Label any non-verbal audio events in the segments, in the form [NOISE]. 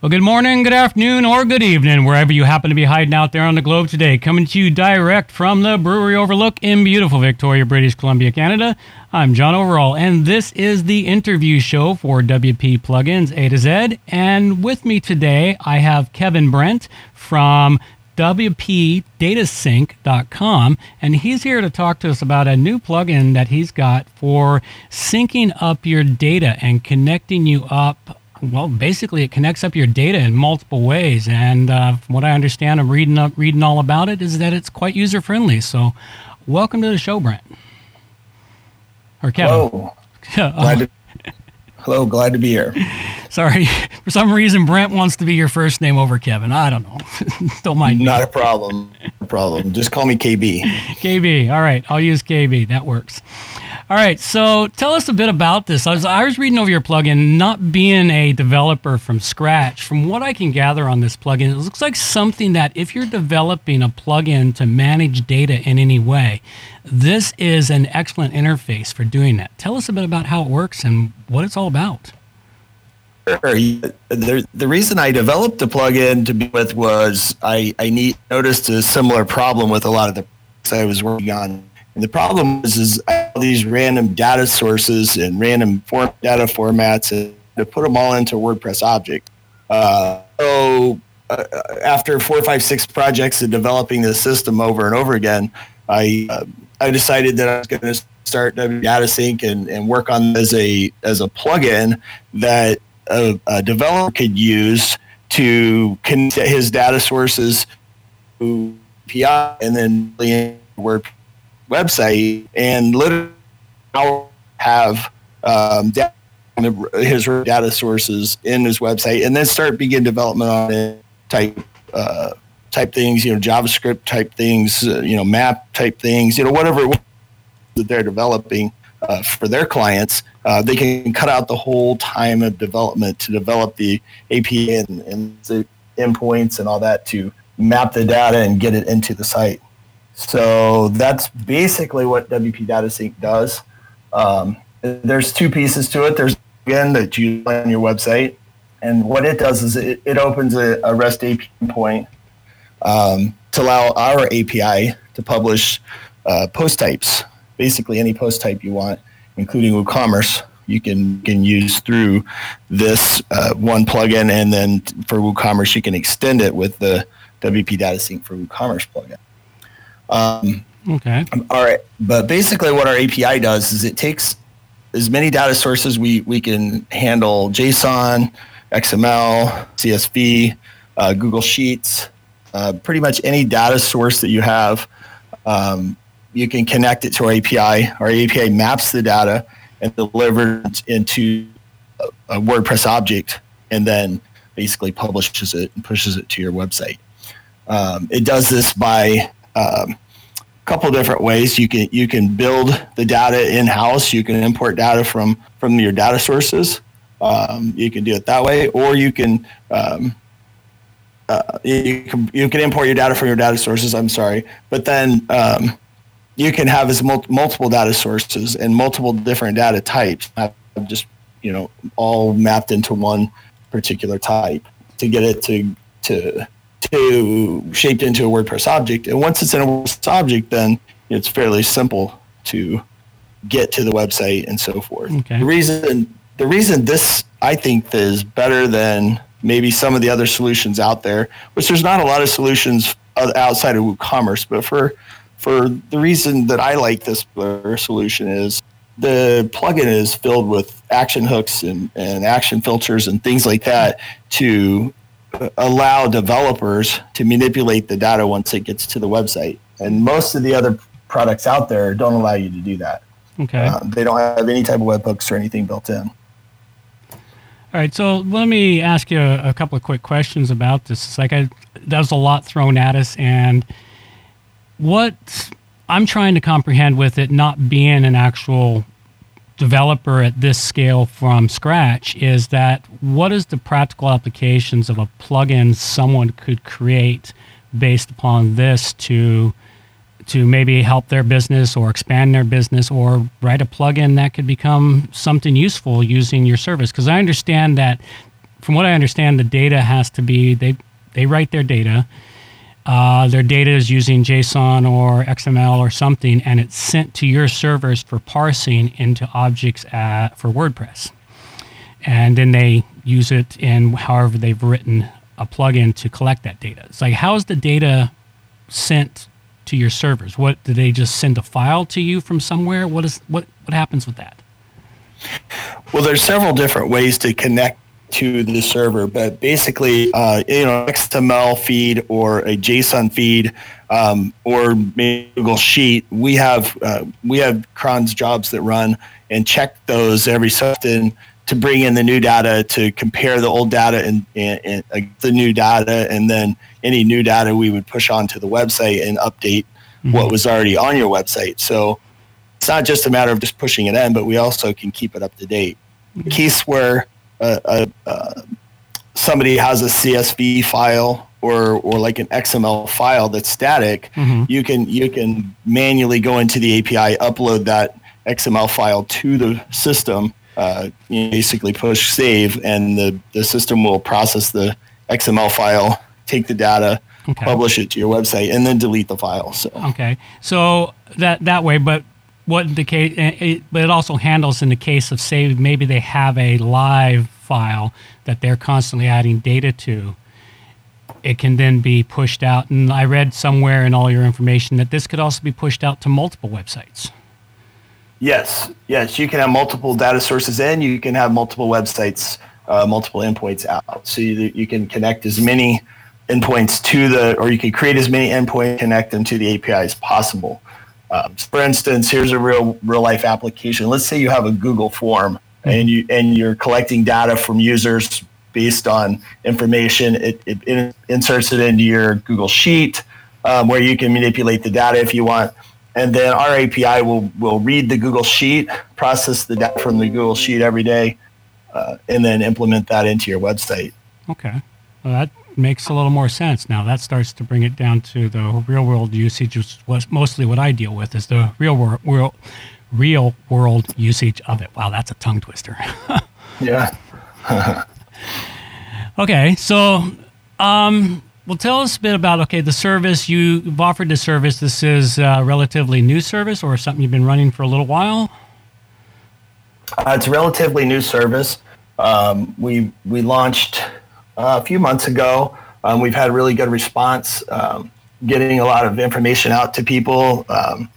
Well, good morning, good afternoon, or good evening, wherever you happen to be hiding out there on the globe today. Coming to you direct from the Brewery Overlook in beautiful Victoria, British Columbia, Canada. I'm John Overall, and this is the interview show for WP Plugins A to Z. And with me today, I have Kevin Brent from WPDataSync.com, and he's here to talk to us about a new plugin that he's got for syncing up your data and connecting you up well, basically, it connects up your data in multiple ways, and uh, from what I understand, I'm reading up, reading all about it, is that it's quite user friendly. So, welcome to the show, Brent. Or Kevin. Hello. [LAUGHS] glad to, hello, glad to be here. [LAUGHS] Sorry, for some reason, Brent wants to be your first name over Kevin. I don't know. [LAUGHS] don't mind. Not me. a problem. No problem. Just call me KB. KB. All right, I'll use KB. That works. All right, so tell us a bit about this. I was, I was reading over your plugin, not being a developer from scratch. From what I can gather on this plugin, it looks like something that if you're developing a plugin to manage data in any way, this is an excellent interface for doing that. Tell us a bit about how it works and what it's all about. The, the reason I developed the plugin to be with was I, I need, noticed a similar problem with a lot of the I was working on and the problem is, is all these random data sources and random form, data formats and to put them all into WordPress object. Uh, so uh, after four, five, six projects of developing the system over and over again, I uh, I decided that I was going to start DataSync and, and work on as a as a plugin that a, a developer could use to connect his data sources to API and then WordPress website and literally have um, his data sources in his website and then start begin development on it type uh, type things you know javascript type things uh, you know map type things you know whatever that they're developing uh, for their clients uh, they can cut out the whole time of development to develop the api and, and the endpoints and all that to map the data and get it into the site so that's basically what WP Data Sync does. Um, there's two pieces to it. There's again that you on your website, and what it does is it, it opens a, a, REST API point um, to allow our API to publish uh, post types. Basically, any post type you want, including WooCommerce, you can can use through this uh, one plugin, and then for WooCommerce, you can extend it with the WP Data Sync for WooCommerce plugin. Um, okay. All right. But basically, what our API does is it takes as many data sources we, we can handle JSON, XML, CSV, uh, Google Sheets, uh, pretty much any data source that you have. Um, you can connect it to our API. Our API maps the data and delivers into a, WordPress object and then basically publishes it and pushes it to your website. Um, it does this by um, couple different ways. You can you can build the data in house. You can import data from from your data sources. Um, you can do it that way, or you can um, uh, you can you can import your data from your data sources. I'm sorry, but then um, you can have as mul- multiple data sources and multiple different data types. just you know all mapped into one particular type to get it to to to shaped into a WordPress object. And once it's in a WordPress object, then it's fairly simple to get to the website and so forth. Okay. The reason the reason this I think is better than maybe some of the other solutions out there, which there's not a lot of solutions outside of WooCommerce, but for for the reason that I like this solution is the plugin is filled with action hooks and, and action filters and things like that to allow developers to manipulate the data once it gets to the website. And most of the other products out there don't allow you to do that. Okay. Uh, they don't have any type of webhooks or anything built in. All right, so let me ask you a, a couple of quick questions about this. It's like I, there's a lot thrown at us, and what I'm trying to comprehend with it not being an actual developer at this scale from scratch is that what is the practical applications of a plugin someone could create based upon this to to maybe help their business or expand their business or write a plugin that could become something useful using your service because I understand that from what I understand, the data has to be they they write their data. Uh, their data is using JSON or XML or something, and it's sent to your servers for parsing into objects at, for WordPress. And then they use it in however they've written a plugin to collect that data. It's like, how is the data sent to your servers? What do they just send a file to you from somewhere? What is what what happens with that? Well, there's several different ways to connect to the server, but basically, uh, you know, XML feed or a JSON feed um, or Google Sheet. We have uh, we have cron's jobs that run and check those every so often to bring in the new data to compare the old data and, and, and uh, the new data, and then any new data we would push onto the website and update mm-hmm. what was already on your website. So it's not just a matter of just pushing it in, but we also can keep it up to date. Mm-hmm. Case where uh, uh, somebody has a CSV file or or like an XML file that's static, mm-hmm. you can you can manually go into the API, upload that XML file to the system, uh, you basically push save, and the the system will process the XML file, take the data, okay. publish it to your website, and then delete the file. So okay, so that that way, but what the case, eh, it, but it also handles in the case of say maybe they have a live file that they're constantly adding data to. It can then be pushed out, and I read somewhere in all your information that this could also be pushed out to multiple websites. Yes, yes, you can have multiple data sources in. You can have multiple websites, uh, multiple endpoints out. So you, you can connect as many endpoints to the, or you can create as many endpoints, connect them to the API as possible. Um, for instance, here's a real real life application. Let's say you have a Google form and you and you're collecting data from users based on information. It, it, it inserts it into your Google Sheet um, where you can manipulate the data if you want. And then our API will will read the Google Sheet, process the data from the Google Sheet every day, uh, and then implement that into your website. Okay, well, that makes a little more sense now. That starts to bring it down to the real world usage, which was mostly what I deal with is the real world, real, real world usage of it. Wow, that's a tongue twister. [LAUGHS] yeah. [LAUGHS] okay, so um, well, tell us a bit about okay the service you've offered. The service. This is a relatively new service, or something you've been running for a little while. Uh, it's a relatively new service. Um, we we launched uh, a few months ago. Um, we've had really good response, um, getting a lot of information out to people. Um,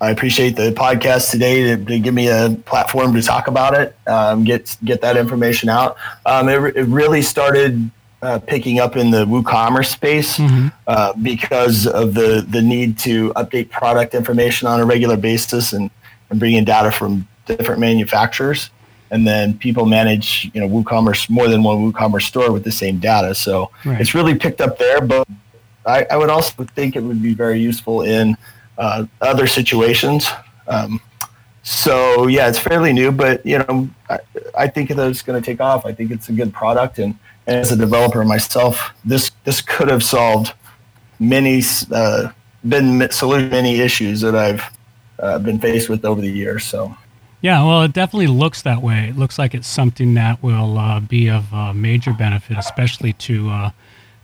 I appreciate the podcast today to, to, give me a platform to talk about it, um, get get that information out. Um, it, it, really started uh, picking up in the WooCommerce space mm-hmm. uh, because of the the need to update product information on a regular basis and, and bring in data from different manufacturers and then people manage you know WooCommerce more than one WooCommerce store with the same data. So right. it's really picked up there. But I, I, would also think it would be very useful in uh, other situations. Um, so yeah, it's fairly new, but you know I, I think that it's going to take off. I think it's a good product, and, and, as a developer myself, this this could have solved many uh, been solution many issues that I've uh, been faced with over the years. So. Yeah, well, it definitely looks that way. It looks like it's something that will uh, be of uh, major benefit, especially to uh,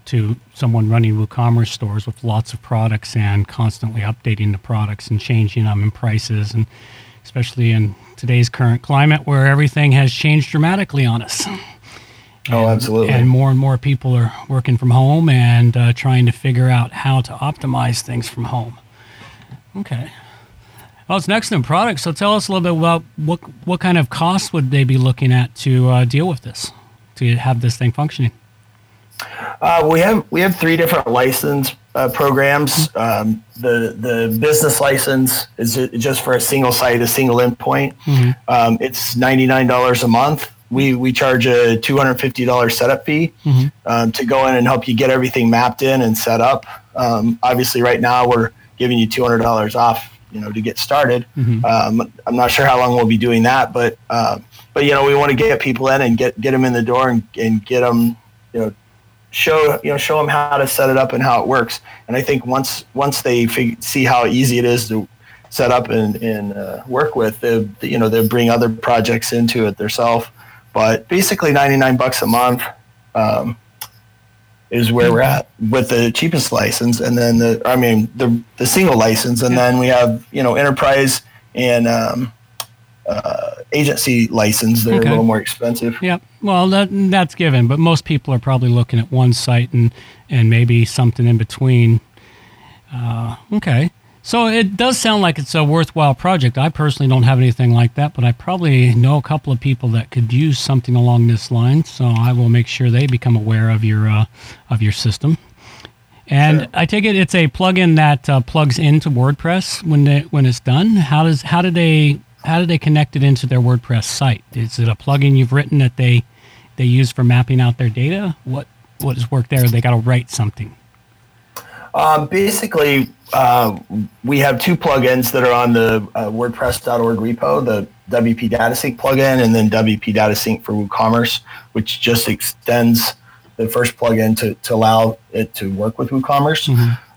to someone running WooCommerce stores with lots of products and constantly updating the products and changing them in prices, and especially in today's current climate where everything has changed dramatically on us. Oh, [LAUGHS] absolutely. And more and more people are working from home and uh, trying to figure out how to optimize things from home. Okay. Well, it's an excellent product. So tell us a little bit about what what kind of costs would they be looking at to uh, deal with this, to have this thing functioning. Uh, we have we have three different license uh, programs. Um, the the business license is just for a single site, a single endpoint. Mm-hmm. Um, it's ninety nine dollars a month. We we charge a two hundred fifty dollars setup fee mm-hmm. um, to go in and help you get everything mapped in and set up. Um, obviously, right now we're giving you two hundred dollars off you know to get started. Mm-hmm. Um, I'm not sure how long we'll be doing that, but uh, but you know we want to get people in and get get them in the door and, and get them you know show you know show them how to set it up and how it works. And I think once once they fig- see how easy it is to set up and, and uh, work with, they, you know they'll bring other projects into it themselves. but basically 99 bucks a month um, is where we're at with the cheapest license, and then the I mean the the single license, and then we have you know enterprise and um, uh, agency license. They're Okay. a little more expensive. Yep. Well, that, that's given, but most people are probably looking at one site and and maybe something in between. Uh, okay. So it does sound like it's a worthwhile project. I personally don't have anything like that, but I probably know a couple of people that could use something along this line. So I will make sure they become aware of your uh, of your system. And Sure. I take it it's a plugin that uh, plugs into WordPress when they, when it's done. How does how do they how do they connect it into their WordPress site? Is it a plugin you've written that they they use for mapping out their data? What what does work there? They got to write something. Um, basically, uh, we have two plugins that are on the uh, WordPress.org repo: the WP DataSync plugin and then WP DataSync for WooCommerce, which just extends the first plugin to, to allow it to work with WooCommerce.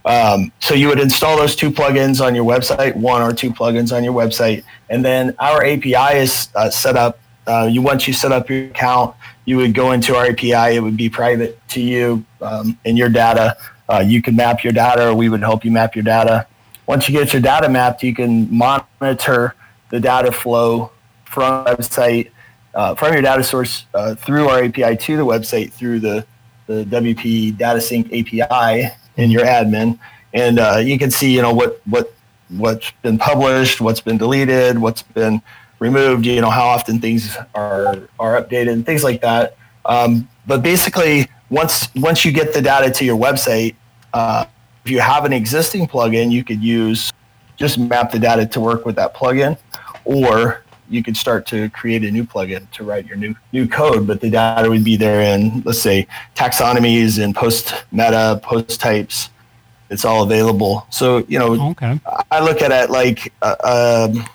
Um, so you would install those two plugins on your website, one or two plugins on your website, and then our API is uh, set up. Uh, you once you set up your account, you would go into our API. It would be private to you um, and your data. Uh, you can map your data, or we would help you map your data. Once you get your data mapped, you can monitor the data flow from website, uh, from your data source uh, through our API to the website through the, the WP DataSync API in your admin, and uh, you can see you know what what what's been published, what's been deleted, what's been removed. You know how often things are are updated and things like that. Um, but basically, once once you get the data to your website, uh, if you have an existing plugin, you could use just map the data to work with that plugin, or you could start to create a new plugin to write your new new code. But the data would be there in let's say taxonomies and post meta post types. It's all available. So you know, Okay. I look at it like uh, um,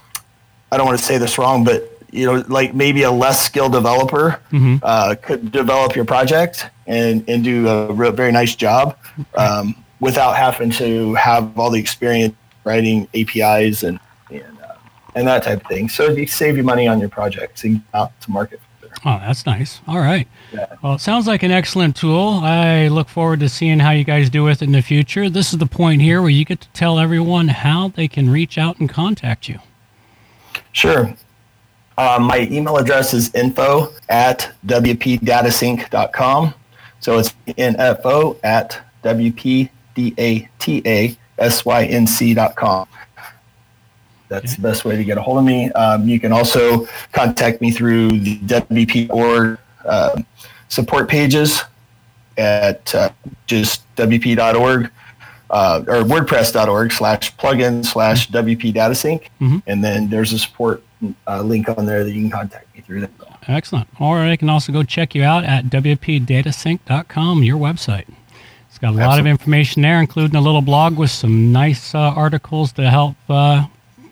I don't want to say this wrong, but you know, like maybe a less skilled developer Mhm. uh, could develop your project and and do a real, very nice job um, without having to have all the experience writing APIs and and, uh, and that type of thing. So you save you money on your projects and out to market. Oh, that's nice. All right. Yeah. Well, it sounds like an excellent tool. I look forward to seeing how you guys do with it in the future. This is the point here where you get to tell everyone how they can reach out and contact you. Sure. Uh, my email address is info at wpdatasync.com. So it's info at wpdatasync.com. That's the best way to get a hold of me. Um, you can also contact me through the WP.org uh, support pages at uh, just wp.org uh, or wordpress.org slash plugin slash WP datasync. Mhm. And then there's a support uh, link on there that you can contact me through that. Excellent. Or I can also go check you out at wpdatasync.com, your website. It's got a lot of information there, including a little blog with some nice uh, articles to help uh,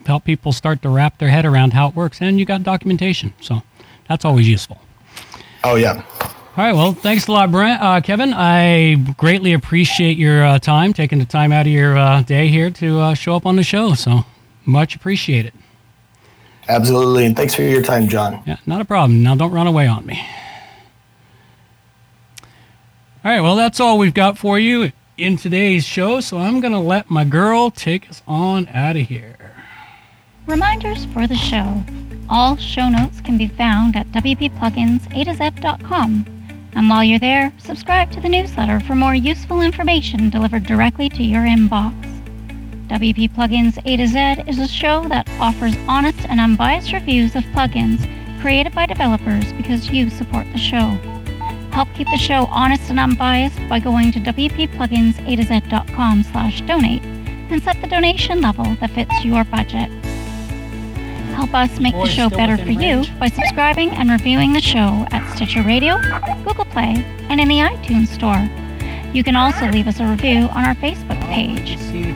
help people start to wrap their head around how it works. And you got documentation, so that's always useful. Oh, yeah. All right. Well, thanks a lot, Brent. Uh, Kevin, I greatly appreciate your uh, time, taking the time out of your uh, day here to uh, show up on the show. So much appreciated. Absolutely. And thanks for your time, John. Yeah, not a problem. Now don't run away on me. All right, well, that's all we've got for you in today's show, so I'm going to let my girl take us on out of here. Reminders for the show. All show notes can be found at wppluginsa to z.com. And while you're there, subscribe to the newsletter for more useful information delivered directly to your inbox. WP Plugins A to Z is a show that offers honest and unbiased reviews of plugins created by developers because you support the show. Help keep the show honest and unbiased by going to wppluginsaz.com slash donate and set the donation level that fits your budget. Help us make the show better for you by subscribing and reviewing the show at Stitcher Radio, Google Play, and in the iTunes Store. You can also leave us a review on our Facebook page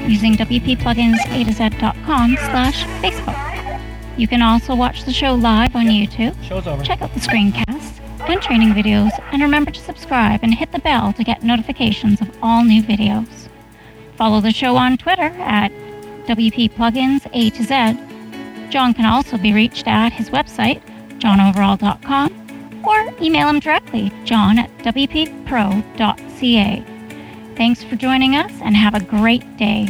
using wppluginsa to z.com slash Facebook. You can also watch the show live on YouTube, Show's over. check out the screencasts and training videos, and remember to subscribe and hit the bell to get notifications of all new videos. Follow the show on Twitter at WP Plugins A to Z. John can also be reached at his website, johnoverall.com, or email him directly, john at wppro.ca. Thanks for joining us and have a great day.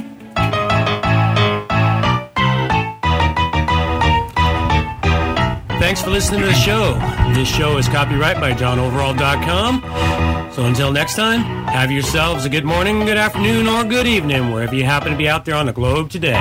Thanks for listening to the show. This show is copyright by johnoverall.com. So until next time, have yourselves a good morning, good afternoon, or good evening, wherever you happen to be out there on the globe today.